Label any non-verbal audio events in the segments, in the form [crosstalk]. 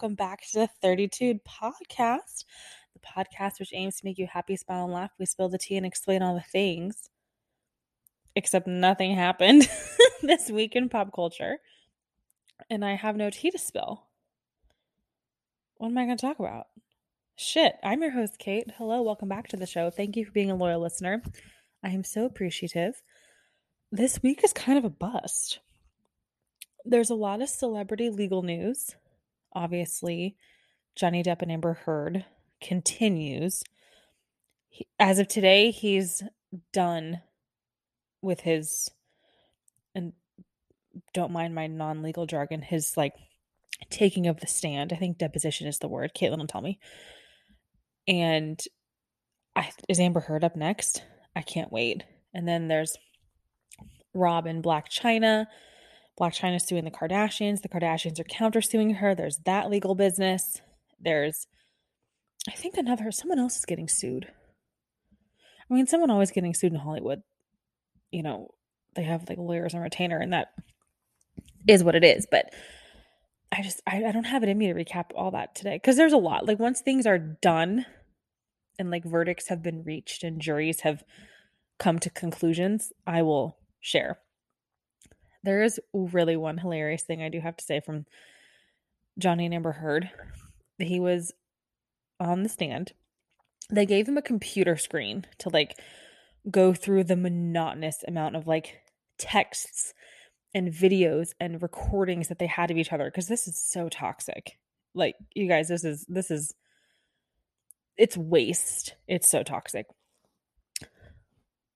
Welcome back to the 32 podcast, the podcast which aims to make you happy, smile, and laugh. We spill the tea and explain all the things, except nothing happened [laughs] this week in pop culture. And I have no tea to spill. What am I going to talk about? Shit, I'm your host, Kate. Hello, welcome back to the show. Thank you for being a loyal listener. I am so appreciative. This week is kind of a bust there's a lot of celebrity legal news. Obviously, Johnny Depp and Amber Heard continues. He, as of today, he's done with his, and don't mind my non legal jargon, his like taking of the stand. I think deposition is the word. Caitlin will tell me. And I, is Amber Heard up next? I can't wait. And then there's Rob and Blac Chyna Blac Chyna's suing the Kardashians. The Kardashians are countersuing her. There's that legal business. There's, I think another, someone else is getting sued. I mean, someone always getting sued in Hollywood. You know, they have like lawyers and retainer, and that is what it is. But I just, I, I don't have it in me to recap all that today because there's a lot. Like, once things are done and like verdicts have been reached and juries have come to conclusions, I will share. There is really one hilarious thing I do have to say from Johnny and Amber Heard. He was on the stand. They gave him a computer screen to like go through the monotonous amount of like texts and videos and recordings that they had of each other because this is so toxic. Like you guys, this is this is it's waste. It's so toxic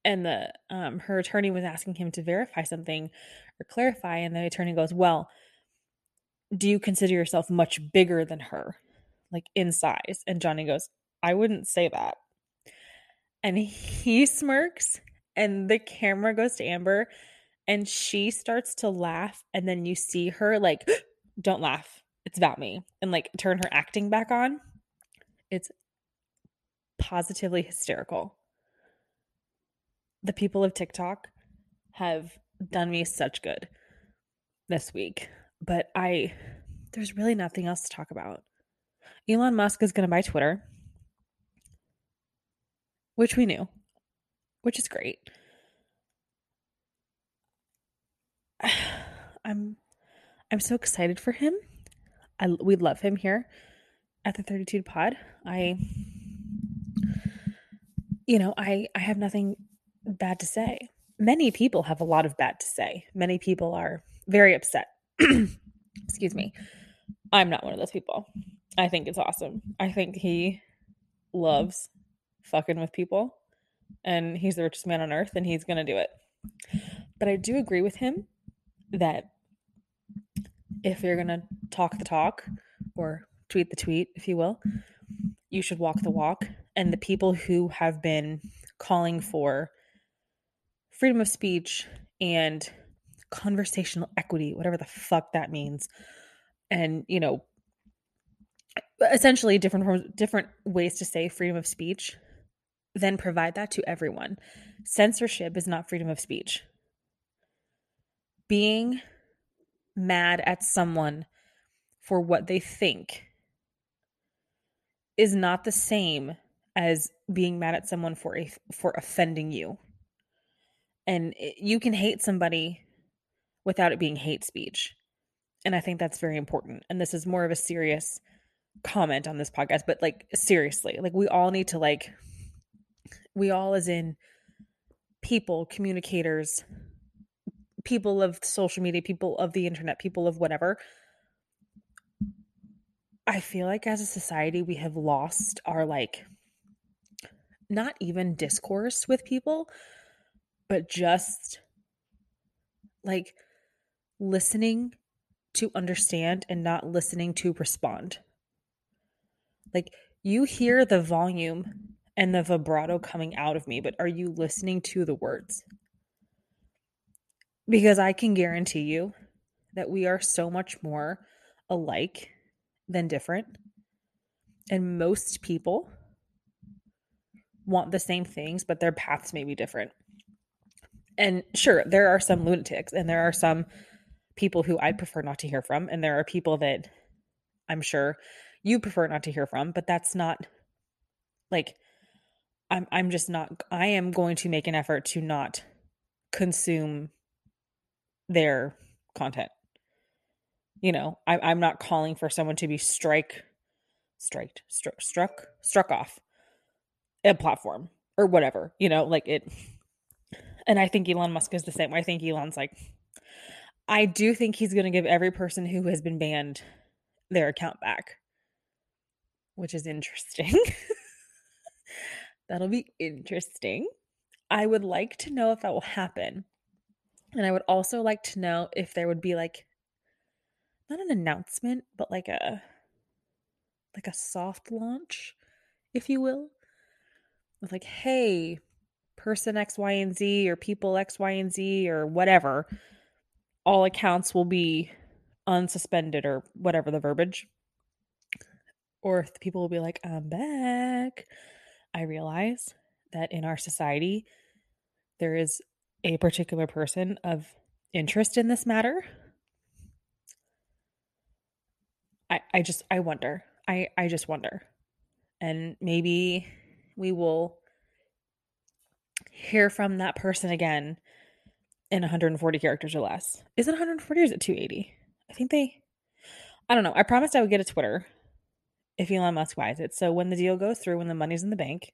and the um her attorney was asking him to verify something or clarify and the attorney goes well do you consider yourself much bigger than her like in size? And johnny goes i wouldn't say that. And he [laughs] smirks and the camera goes to amber and she starts to laugh and then you see her like [gasps] don't laugh. It's about me and like turn her acting back on. It's positively hysterical. The people of TikTok have done me such good this week. But I, there's really nothing else to talk about. Elon Musk is going to buy Twitter, which we knew, which is great. [sighs] I'm, I'm so excited for him. I we love him here at the 32 Pod. I, you know, I I have nothing bad to say. Many people have a lot of bad to say. Many people are very upset. [clears throat] Excuse me. I'm not one of those people. I think it's awesome. I think he loves fucking with people and he's the richest man on earth and he's going to do it. But I do agree with him that if you're going to talk the talk or tweet the tweet, if you will, you should walk the walk. And the people who have been calling for freedom of speech and conversational equity, whatever the fuck that means. And, you know, essentially different different ways to say freedom of speech, then provide that to everyone. Censorship is not freedom of speech. Being mad at someone for what they think is not the same as being mad at someone for a, for offending you and it, you can hate somebody without it being hate speech. And i think that's very important. And this is more of a serious comment on this podcast but like seriously like we all need to like we all as in people communicators people of social media people of the internet people of whatever i feel like as a society we have lost our like not even discourse with people but just like listening to understand and not listening to respond. Like you hear the volume and the vibrato coming out of me, but are you listening to the words? Because I can guarantee you that we are so much more alike than different. And most people want the same things, but their paths may be different and sure, there are some lunatics and there are some people who I'd prefer not to hear from. And there are people that I'm sure you prefer not to hear from, but that's not like I'm I'm just not I am going to make an effort to not consume their content. You know, I, I'm not calling for someone to be strike, striked, struck, struck, struck off a platform or whatever. You know, like it. And I think Elon Musk is the same. I think Elon's like, I do think he's going to give every person who has been banned their account back, which is interesting. [laughs] That'll be interesting. I would like to know if that will happen. And I would also like to know if there would be like not an announcement, but like a like a soft launch, if you will. With like, hey, person X, Y, and Z or people X, Y, and Z or whatever, all accounts will be unsuspended or whatever the verbiage. Or if the people will be like, I'm back. I realize that in our society, there is a particular person of interest in this matter. I, I just I wonder. I, I just wonder. And maybe we will hear from that person again in 140 characters or less. Is it 140 or is it 280? I think they I don't know. I promised I would get a Twitter if Elon Musk buys it. So when the deal goes through, when the money's in the bank,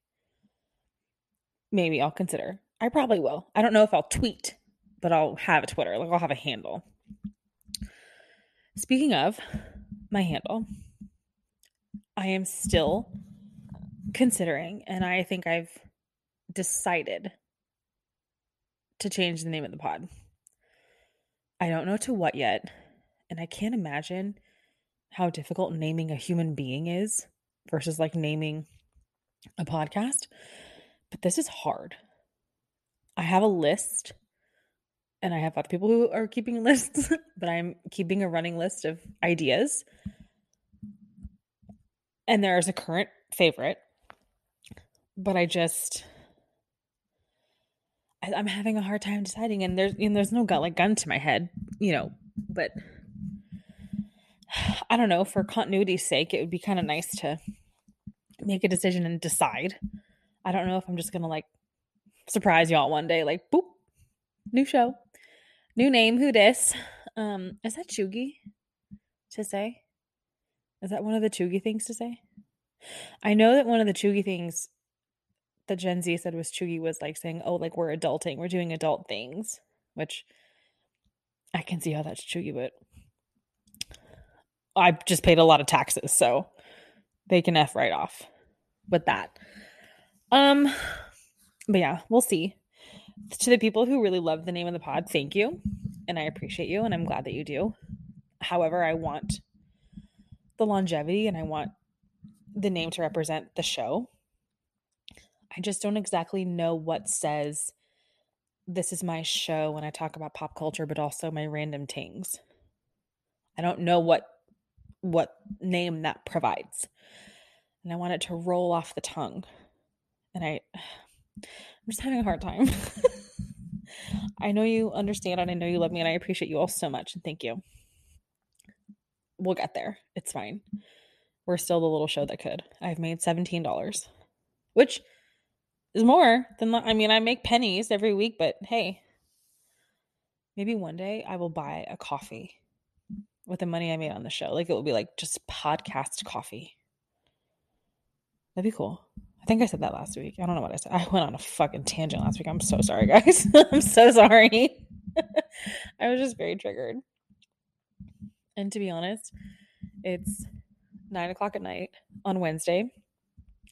maybe I'll consider. I probably will. I don't know if I'll tweet, but I'll have a Twitter. Like I'll have a handle. Speaking of my handle, I am still considering, and I think I've decided to change the name of the pod. I don't know to what yet, and I can't imagine how difficult naming a human being is versus like naming a podcast. But this is hard. I have a list and I have other people who are keeping [laughs] lists, but I'm keeping a running list of ideas. And there is a current favorite, but I just I, am having a hard time deciding, and there's and there's no gun like gun to my head, you know. But [sighs] I don't know. For continuity's sake, it would be kind of nice to make a decision and decide. I don't know if I'm just gonna like surprise y'all one day, like boop, new show, new name. Who dis? Um, is that cheugy to say? Is that one of the cheugy things to say? I know that one of the cheugy things that Gen Z said was cheugy was like saying, "Oh, like we're adulting, we're doing adult things," which I can see how that's cheugy, but I just paid a lot of taxes, so they can f right off with that. Um, but yeah, we'll see. To the people who really love the name of the pod, thank you. And I appreciate you and I'm glad that you do. However, I want the longevity and I want the name to represent the show. I just don't exactly know what says this is my show when I talk about pop culture, but also my random things. I don't know what what name that provides. And I want it to roll off the tongue. And I [sighs] I'm just having a hard time. [laughs] I know you understand and I know you love me and I appreciate you all so much and thank you. We'll get there. It's fine. We're still the little show that could. I've made $17, which is more than I mean, I make pennies every week, but hey, maybe one day I will buy a coffee with the money I made on the show. Like it will be like just podcast coffee. That'd be cool I think I said that last week. I don't know what I said. I went on a fucking tangent last week. I'm so sorry, guys. [laughs] I'm so sorry. [laughs] I was just very triggered. And to be honest, it's nine o'clock at night on Wednesday.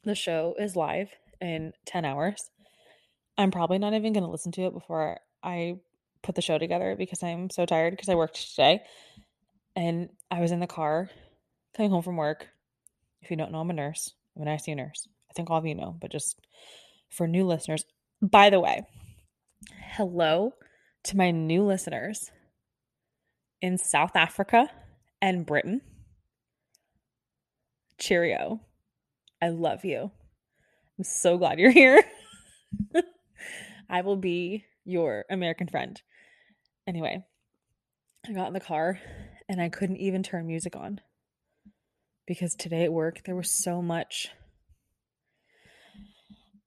The show is live in 10 hours. I'm probably not even going to listen to it before I put the show together because I'm so tired because I worked today. And I was in the car coming home from work. If you don't know, I'm a nurse. I'm an ICU nurse I think all of you know, but just for new listeners. By the way, hello to my new listeners in South Africa and Britain. Cheerio. I love you. I'm so glad you're here. [laughs] I will be your American friend. Anyway, I got in the car and I couldn't even turn music on. because today at work there was so much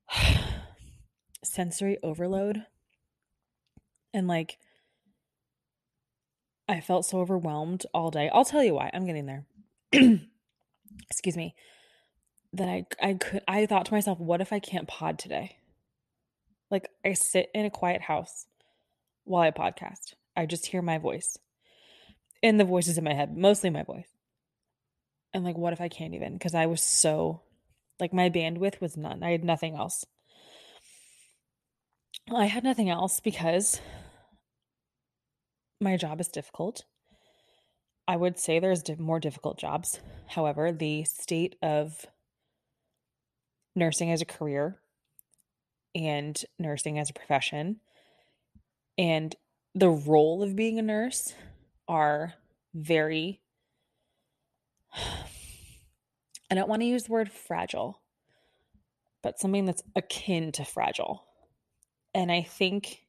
[sighs] sensory overload and like I felt so overwhelmed all day. I'll tell you why. I'm getting there. [clears throat] Excuse me. That I I could I thought to myself, what if I can't pod today? Like I sit in a quiet house while I podcast. I just hear my voice. And the voices in my head, mostly my voice. And like what if I can't even cuz I was so like my bandwidth was none. I had nothing else. I had nothing else because my job is difficult. I would say there's more difficult jobs. However, the state of nursing as a career and nursing as a profession and the role of being a nurse are very [sighs] I don't want to use the word fragile, but something that's akin to fragile. And I think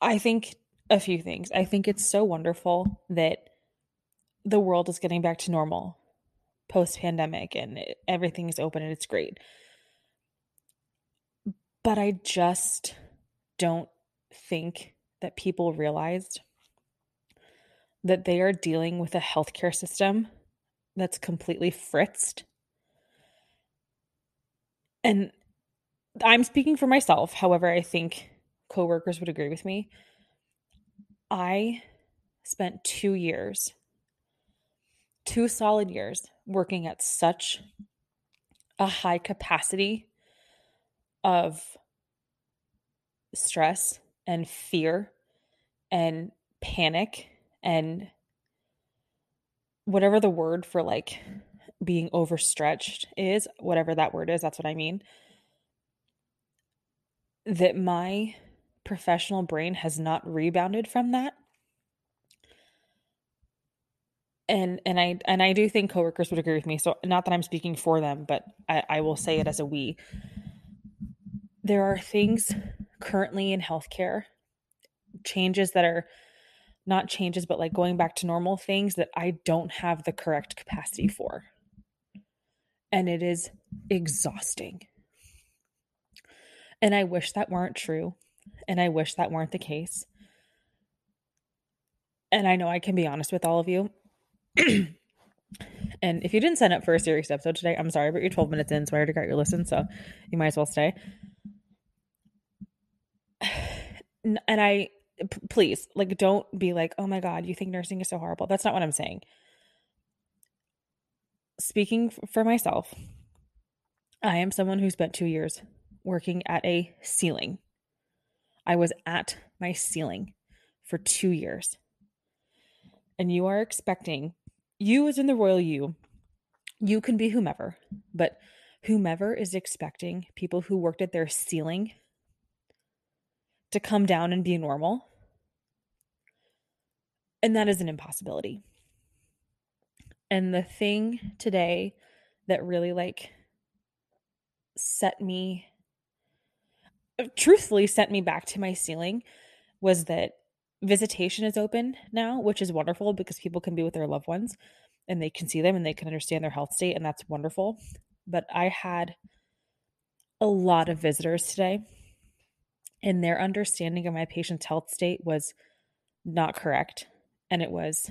I think a few things. I think it's so wonderful that the world is getting back to normal post pandemic and it, everything is open and it's great. But I just don't think that people realized that they are dealing with a healthcare system that's completely fritzed. And I'm speaking for myself. However, I think coworkers would agree with me. I spent two years, two solid years, working at such a high capacity of stress and fear and panic and whatever the word for like being overstretched is, whatever that word is, that's what I mean. That my professional brain has not rebounded from that. And and I and I do think coworkers would agree with me. So not that I'm speaking for them, but I, I will say it as a we. There are things currently in healthcare, changes that are not changes, but like going back to normal things that I don't have the correct capacity for. And it is exhausting. And I wish that weren't true. And I wish that weren't the case. And I know I can be honest with all of you. [clears throat] and if you didn't sign up for a serious episode today, I'm sorry, but you're 12 minutes in, so I already got your listen, so you might as well stay. [sighs] And I, p- please, like, don't be like, oh my God, you think nursing is so horrible. That's not what I'm saying. Speaking for myself, I am someone who spent two years working at a ceiling I was at my ceiling for two years. And you are expecting, you as in the royal you, you can be whomever, but whomever is expecting people who worked at their ceiling to come down and be normal. And that is an impossibility. And the thing today that really like set me truthfully sent me back to my ceiling was that visitation is open now, which is wonderful because people can be with their loved ones and they can see them and they can understand their health state, and that's wonderful. But I had a lot of visitors today, and their understanding of my patient's health state was not correct. And it was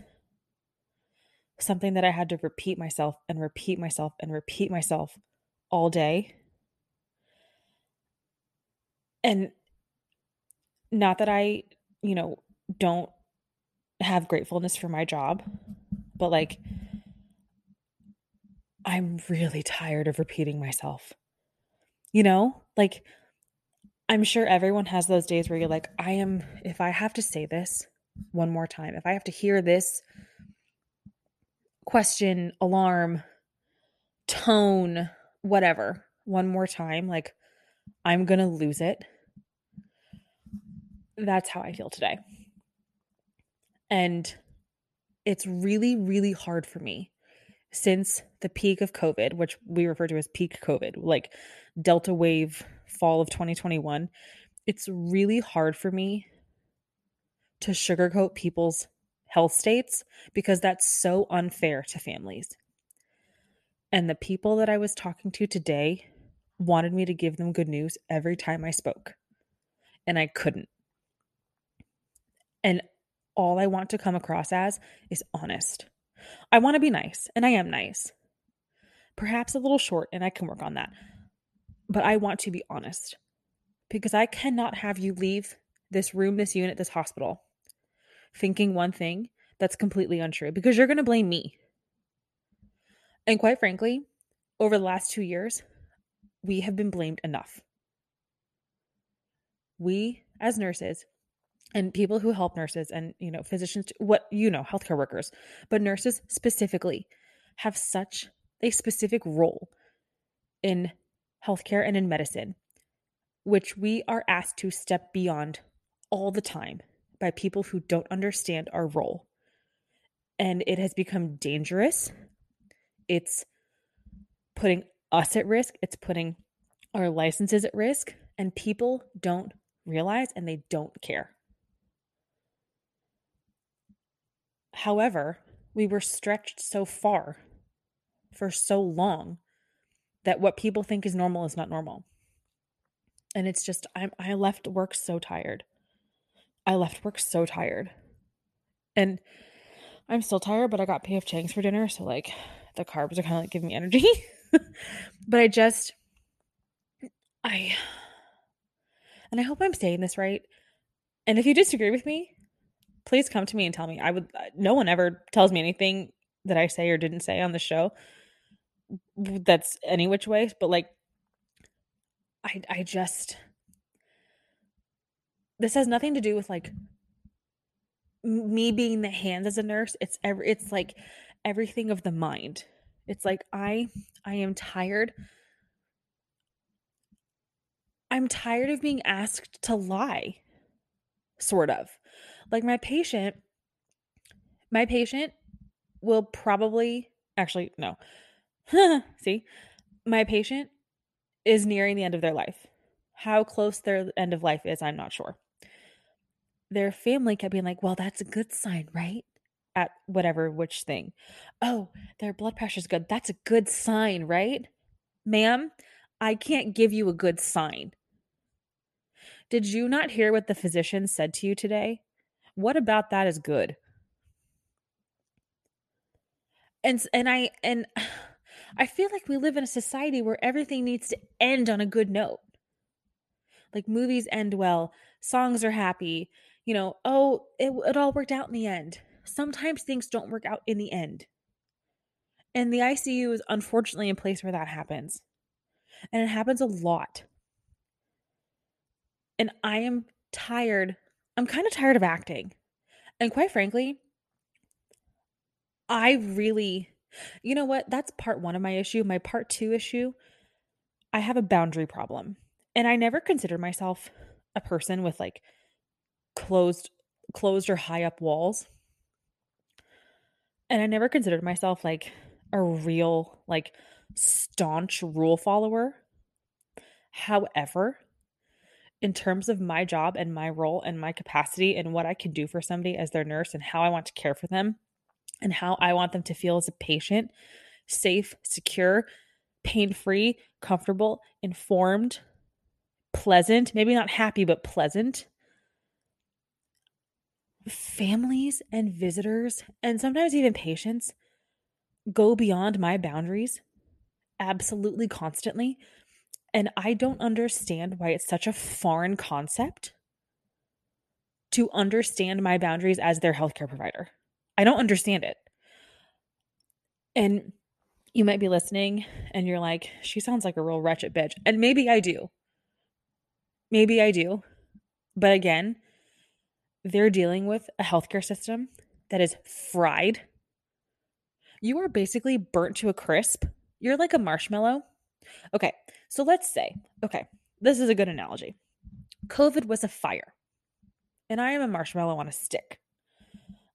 something that I had to repeat myself and repeat myself and repeat myself all day and not that I, you know, don't have gratefulness for my job, but like I'm really tired of repeating myself. You know, like I'm sure everyone has those days where you're like, I am, if I have to say this one more time, if I have to hear this question, alarm, tone, whatever, one more time, like I'm going to lose it. That's how I feel today. And it's really, really hard for me since the peak of COVID, which we refer to as peak COVID, like Delta wave fall of 2021. It's really hard for me to sugarcoat people's health states because that's so unfair to families. And the people that I was talking to today wanted me to give them good news every time I spoke, and I couldn't. And all I want to come across as is honest. I want to be nice, and I am nice. Perhaps a little short, and I can work on that. But I want to be honest because I cannot have you leave this room, this unit, this hospital thinking one thing that's completely untrue because you're going to blame me. And quite frankly, over the last two years, we have been blamed enough. We, as nurses, and people who help nurses and you know physicians what you know healthcare workers but nurses specifically have such a specific role in healthcare and in medicine which we are asked to step beyond all the time by people who don't understand our role. And it has become dangerous. It's putting us at risk. It's putting our licenses at risk. And people don't realize and they don't care However, we were stretched so far for so long that what people think is normal is not normal. And it's just I I left work so tired. I left work so tired. And I'm still tired, but I got PF Chang's for dinner, so like the carbs are kind of like giving me energy. [laughs] but I just I and I hope I'm saying this right. And if you disagree with me, please come to me and tell me. I would, uh, no one ever tells me anything that I say or didn't say on the show that's any which way, but like, I, I just, this has nothing to do with like me being the hands as a nurse. It's every, it's like everything of the mind. It's like, I, I am tired. I'm tired of being asked to lie, sort of. Like my patient, my patient will probably actually no. [laughs] See, my patient is nearing the end of their life. How close their end of life is, I'm not sure. Their family kept being like, well, that's a good sign, right? At whatever, which thing. Oh, their blood pressure's good. That's a good sign, right? Ma'am, I can't give you a good sign. Did you not hear what the physician said to you today? What about that is good? And and I and [sighs] I feel like we live in a society where everything needs to end on a good note. Like movies end well, songs are happy, you know, oh, it, it all worked out in the end. Sometimes things don't work out in the end. And the ICU is unfortunately a place where that happens. And it happens a lot. And I am tired I'm kind of tired of acting. And quite frankly, I really, you know what? That's part one of my issue. My part two issue, I have a boundary problem. And I never considered myself a person with like closed, closed or high up walls. And I never considered myself like a real, like staunch rule follower. However, in terms of my job and my role and my capacity and what I can do for somebody as their nurse and how I want to care for them and how I want them to feel as a patient safe, secure, pain free, comfortable, informed, pleasant, maybe not happy, but pleasant. Families and visitors, and sometimes even patients, go beyond my boundaries absolutely constantly and I don't understand why it's such a foreign concept to understand my boundaries as their healthcare provider. I don't understand it. And you might be listening and you're like, she sounds like a real wretched bitch. And maybe I do. Maybe I do. But again, they're dealing with a healthcare system that is fried. You are basically burnt to a crisp. You're like a marshmallow. Okay, so let's say, okay, this is a good analogy. COVID was a fire, and I am a marshmallow on a stick.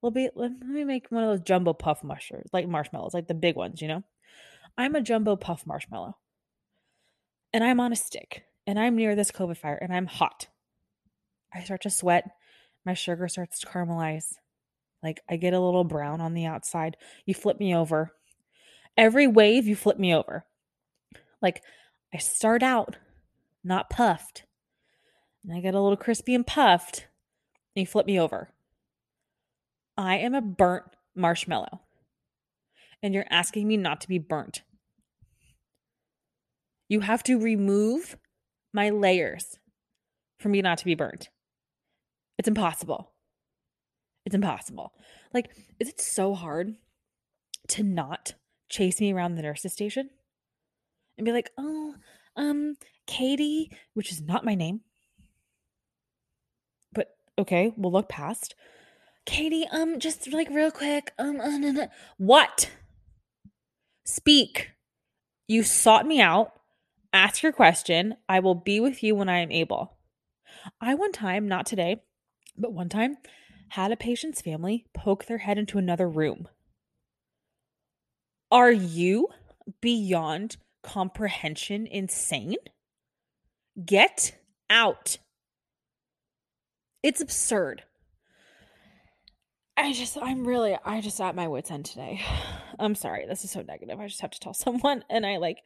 Let me, let me make one of those jumbo puff mushrooms, like marshmallows, like the big ones, you know? I'm a jumbo puff marshmallow, and I'm on a stick, and I'm near this COVID fire, and I'm hot. I start to sweat. My sugar starts to caramelize. Like I get a little brown on the outside. You flip me over. Every wave, you flip me over. Like I start out not puffed, and I get a little crispy and puffed, and you flip me over. I am a burnt marshmallow, and you're asking me not to be burnt. You have to remove my layers for me not to be burnt. It's impossible. It's impossible. Like, is it so hard to not chase me around the nurse's station and be like, oh, um, Katie, which is not my name. But okay, we'll look past. Katie, um, just like real quick, um, uh, nah, nah. what? Speak. You sought me out. Ask your question. I will be with you when I am able. I one time, not today, but one time, had a patient's family poke their head into another room. Are you beyond comprehension insane? Get out. It's absurd. I just, I'm really, I just at my wits' end today. [sighs] I'm sorry. This is so negative. I just have to tell [laughs] someone. And I like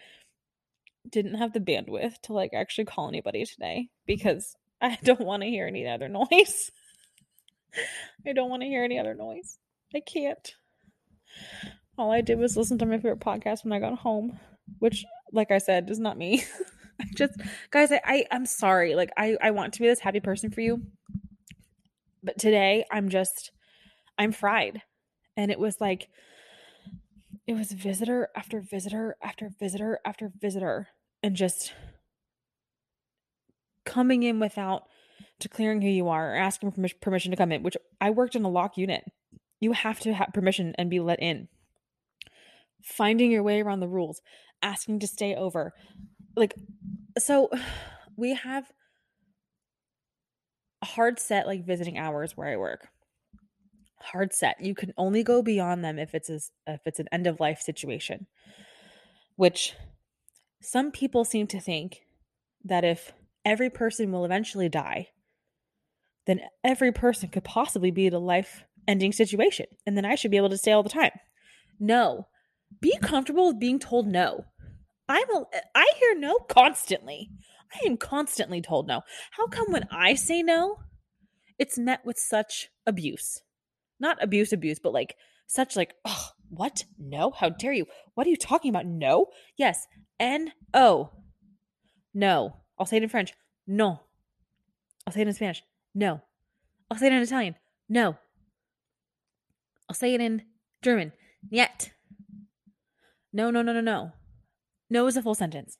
didn't have the bandwidth to like actually call anybody today because [laughs] I don't want to hear any other noise. [laughs] I don't want to hear any other noise. I can't. All I did was listen to my favorite podcast when I got home, which, like I said, is not me. [laughs] I just, guys, I, I I'm sorry. Like I, I want to be this happy person for you, but today I'm just, I'm fried, and it was like, it was visitor after visitor after visitor after visitor, and just coming in without declaring who you are or asking permission to come in, which I worked in a lock unit. You have to have permission and be let in. Finding your way around the rules, asking to stay over. Like, so [sighs] we have hard set like visiting hours where I work. Hard set. You can only go beyond them if it's a, if it's an end of life situation. Which some people seem to think that if every person will eventually die, then every person could possibly be in a life ending situation. And then I should be able to stay all the time. No. Be comfortable with being told no. I'm a, I hear no constantly. I am constantly told no. How come when I say no, it's met with such abuse? Not abuse, abuse, but like such like, oh, what? No? How dare you? What are you talking about? No? Yes. N O. No. I'll say it in French. No. I'll say it in Spanish. No. I'll say it in Italian. No. I'll say it in German. Yet. No, no, no, no, no. No is a full sentence.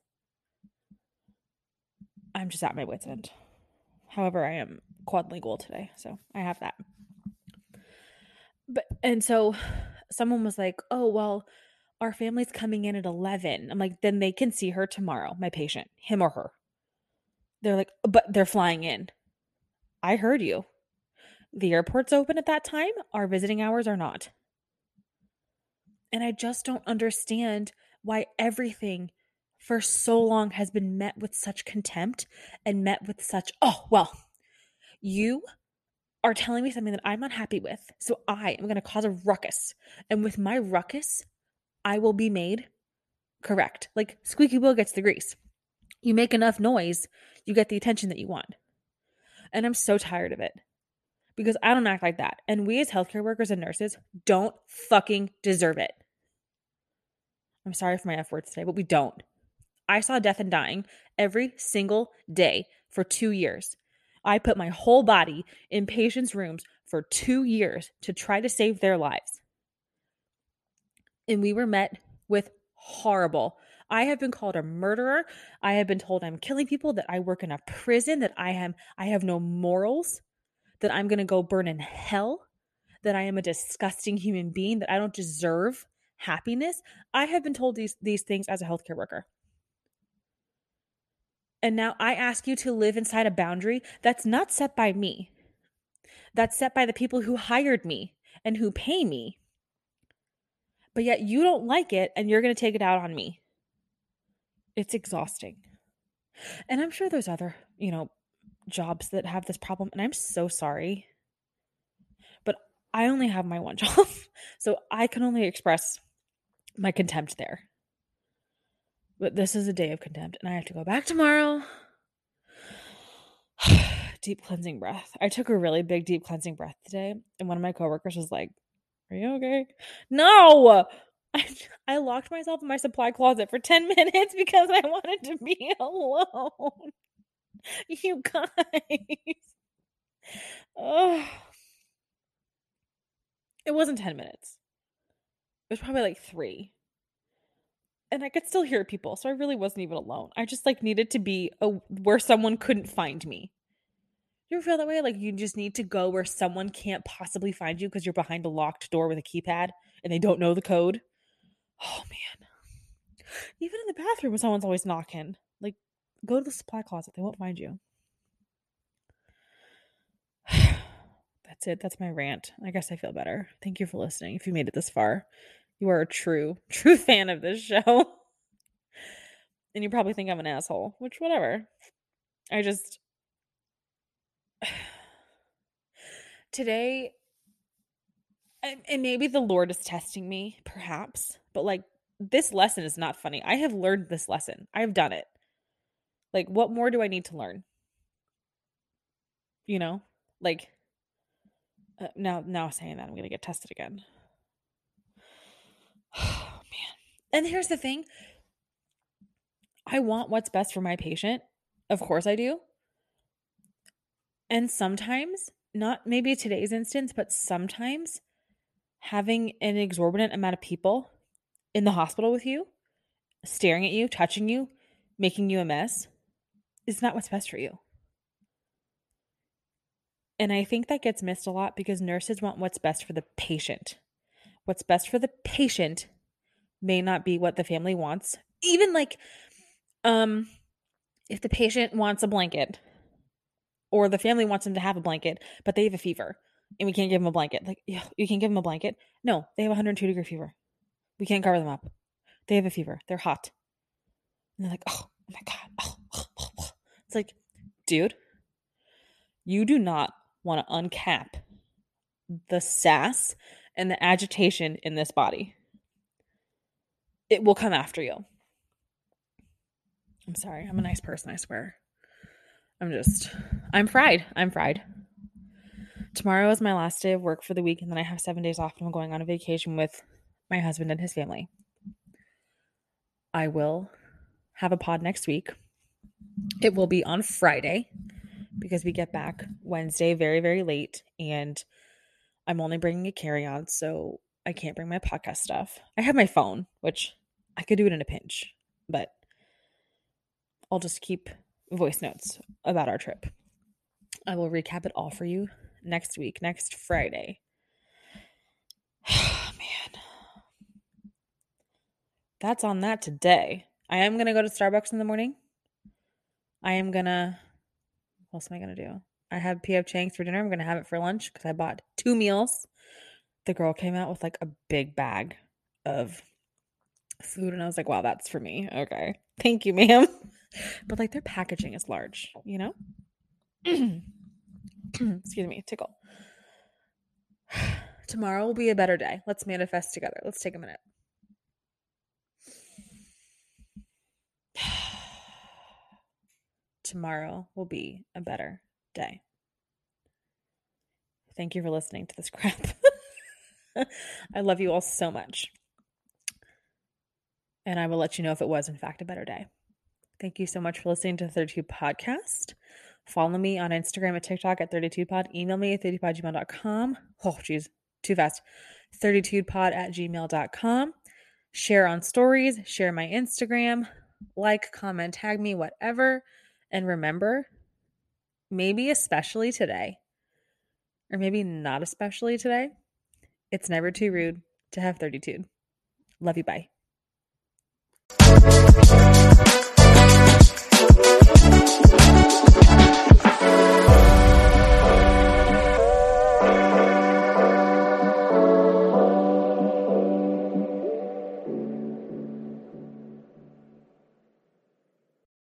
I'm just at my wits' end. However, I am quadlingual today, so I have that. But and so someone was like, "Oh, well, our family's coming in at 11." I'm like, "Then they can see her tomorrow, my patient, him or her." They're like, "But they're flying in." I heard you. The airport's open at that time, our visiting hours are not. And I just don't understand why everything for so long has been met with such contempt and met with such, oh, well, you are telling me something that I'm not happy with. So I am going to cause a ruckus. And with my ruckus, I will be made correct. Like squeaky wheel gets the grease. You make enough noise, you get the attention that you want. And I'm so tired of it because I don't act like that. And we as healthcare workers and nurses don't fucking deserve it. I'm sorry for my F words today, but we don't. I saw death and dying every single day for two years. I put my whole body in patients' rooms for two years to try to save their lives. And we were met with horrible I have been called a murderer. I have been told I'm killing people, that I work in a prison, that I am I have no morals, that I'm going to go burn in hell, that I am a disgusting human being, that I don't deserve happiness. I have been told these these things as a healthcare worker. And now I ask you to live inside a boundary that's not set by me. That's set by the people who hired me and who pay me. But yet you don't like it and you're going to take it out on me. It's exhausting. And I'm sure there's other, you know, jobs that have this problem. And I'm so sorry. But I only have my one [laughs] job. So I can only express my contempt there. But this is a day of contempt, and I have to go back tomorrow. [sighs] deep cleansing breath. I took a really big deep cleansing breath today, and one of my coworkers was like, Are you okay? No. [laughs] I, I locked myself in my supply closet for 10 [laughs] minutes because I wanted to be alone. [laughs] You guys. Oh. It wasn't 10 minutes. It was probably like three. And I could still hear people, so I really wasn't even alone. I just like needed to be a, where someone couldn't find me. You ever feel that way? Like you just need to go where someone can't possibly find you because you're behind a locked door with a keypad and they don't know the code? Oh man. Even in the bathroom, someone's always knocking. Go to the supply closet, they won't find you. [sighs] That's it. That's my rant. I guess I feel better. Thank you for listening. If you made it this far, you are a true, [laughs] true fan of this show. [laughs] And you probably think I'm an asshole, which, whatever. I just. [sighs] Today, and maybe the Lord is testing me, perhaps, but like this lesson is not funny. I have learned this lesson, I have done it. Like, what more do I need to learn? You know, like uh, now, now saying that I'm going to get tested again. [sighs] Oh, man. And here's the thing I want what's best for my patient. Of course, I do. And sometimes, not maybe today's instance, but sometimes having an exorbitant amount of people in the hospital with you, staring at you, touching you, making you a mess, is not what's best for you. And I think that gets missed a lot because nurses want what's best for the patient. What's best for the patient may not be what the family wants. Even like um if the patient wants a blanket or the family wants them to have a blanket, but they have a fever and we can't give them a blanket. Like, you can't give them a blanket. No, they have 102 degree fever. We can't cover them up. They have a fever. They're hot. And they're like, oh, oh my God. Oh, it's like, dude, you do not want to uncap the sass and the agitation in this body. It will come after you. I'm sorry. I'm a nice person, I swear. I'm just, I'm fried. I'm fried. Tomorrow is my last day of work for the week, and then I have seven days off, and I'm going on a vacation with my husband and his family. I will have a pod next week. It will be on Friday because we get back Wednesday very, very late and I'm only bringing a carry on, so I can't bring my podcast stuff. I have my phone, which I could do it in a pinch, but I'll just keep voice notes about our trip. I will recap it all for you next week, next Friday. [sighs] Man. That's on that today. I am going to go to Starbucks in the morning. I am to what else am I gonna do? I have PF Chang's for dinner. I'm gonna have it for lunch because I bought two meals. The girl came out with like a big bag of food, and I was like, "Wow, that's for me." Okay, thank you, ma'am. [laughs] But like their packaging is large, you know. [clears throat] Excuse me, tickle. [sighs] Tomorrow will be a better day. Let's manifest together. Let's take a minute. Tomorrow will be a better day. Thank you for listening to this [laughs] crap. I love you all so much. And I will let you know if it was, in fact, a better day. Thank you so much for listening to the 32 podcast. Follow me on Instagram at TikTok at 32pod. Email me at 32podgmail.com. Oh, geez, too fast. 32pod at gmail.com. Share on stories, share my Instagram, like, comment, tag me, whatever. And remember, maybe especially today, or maybe not especially today, it's never too rude to have 32. Love you. Bye.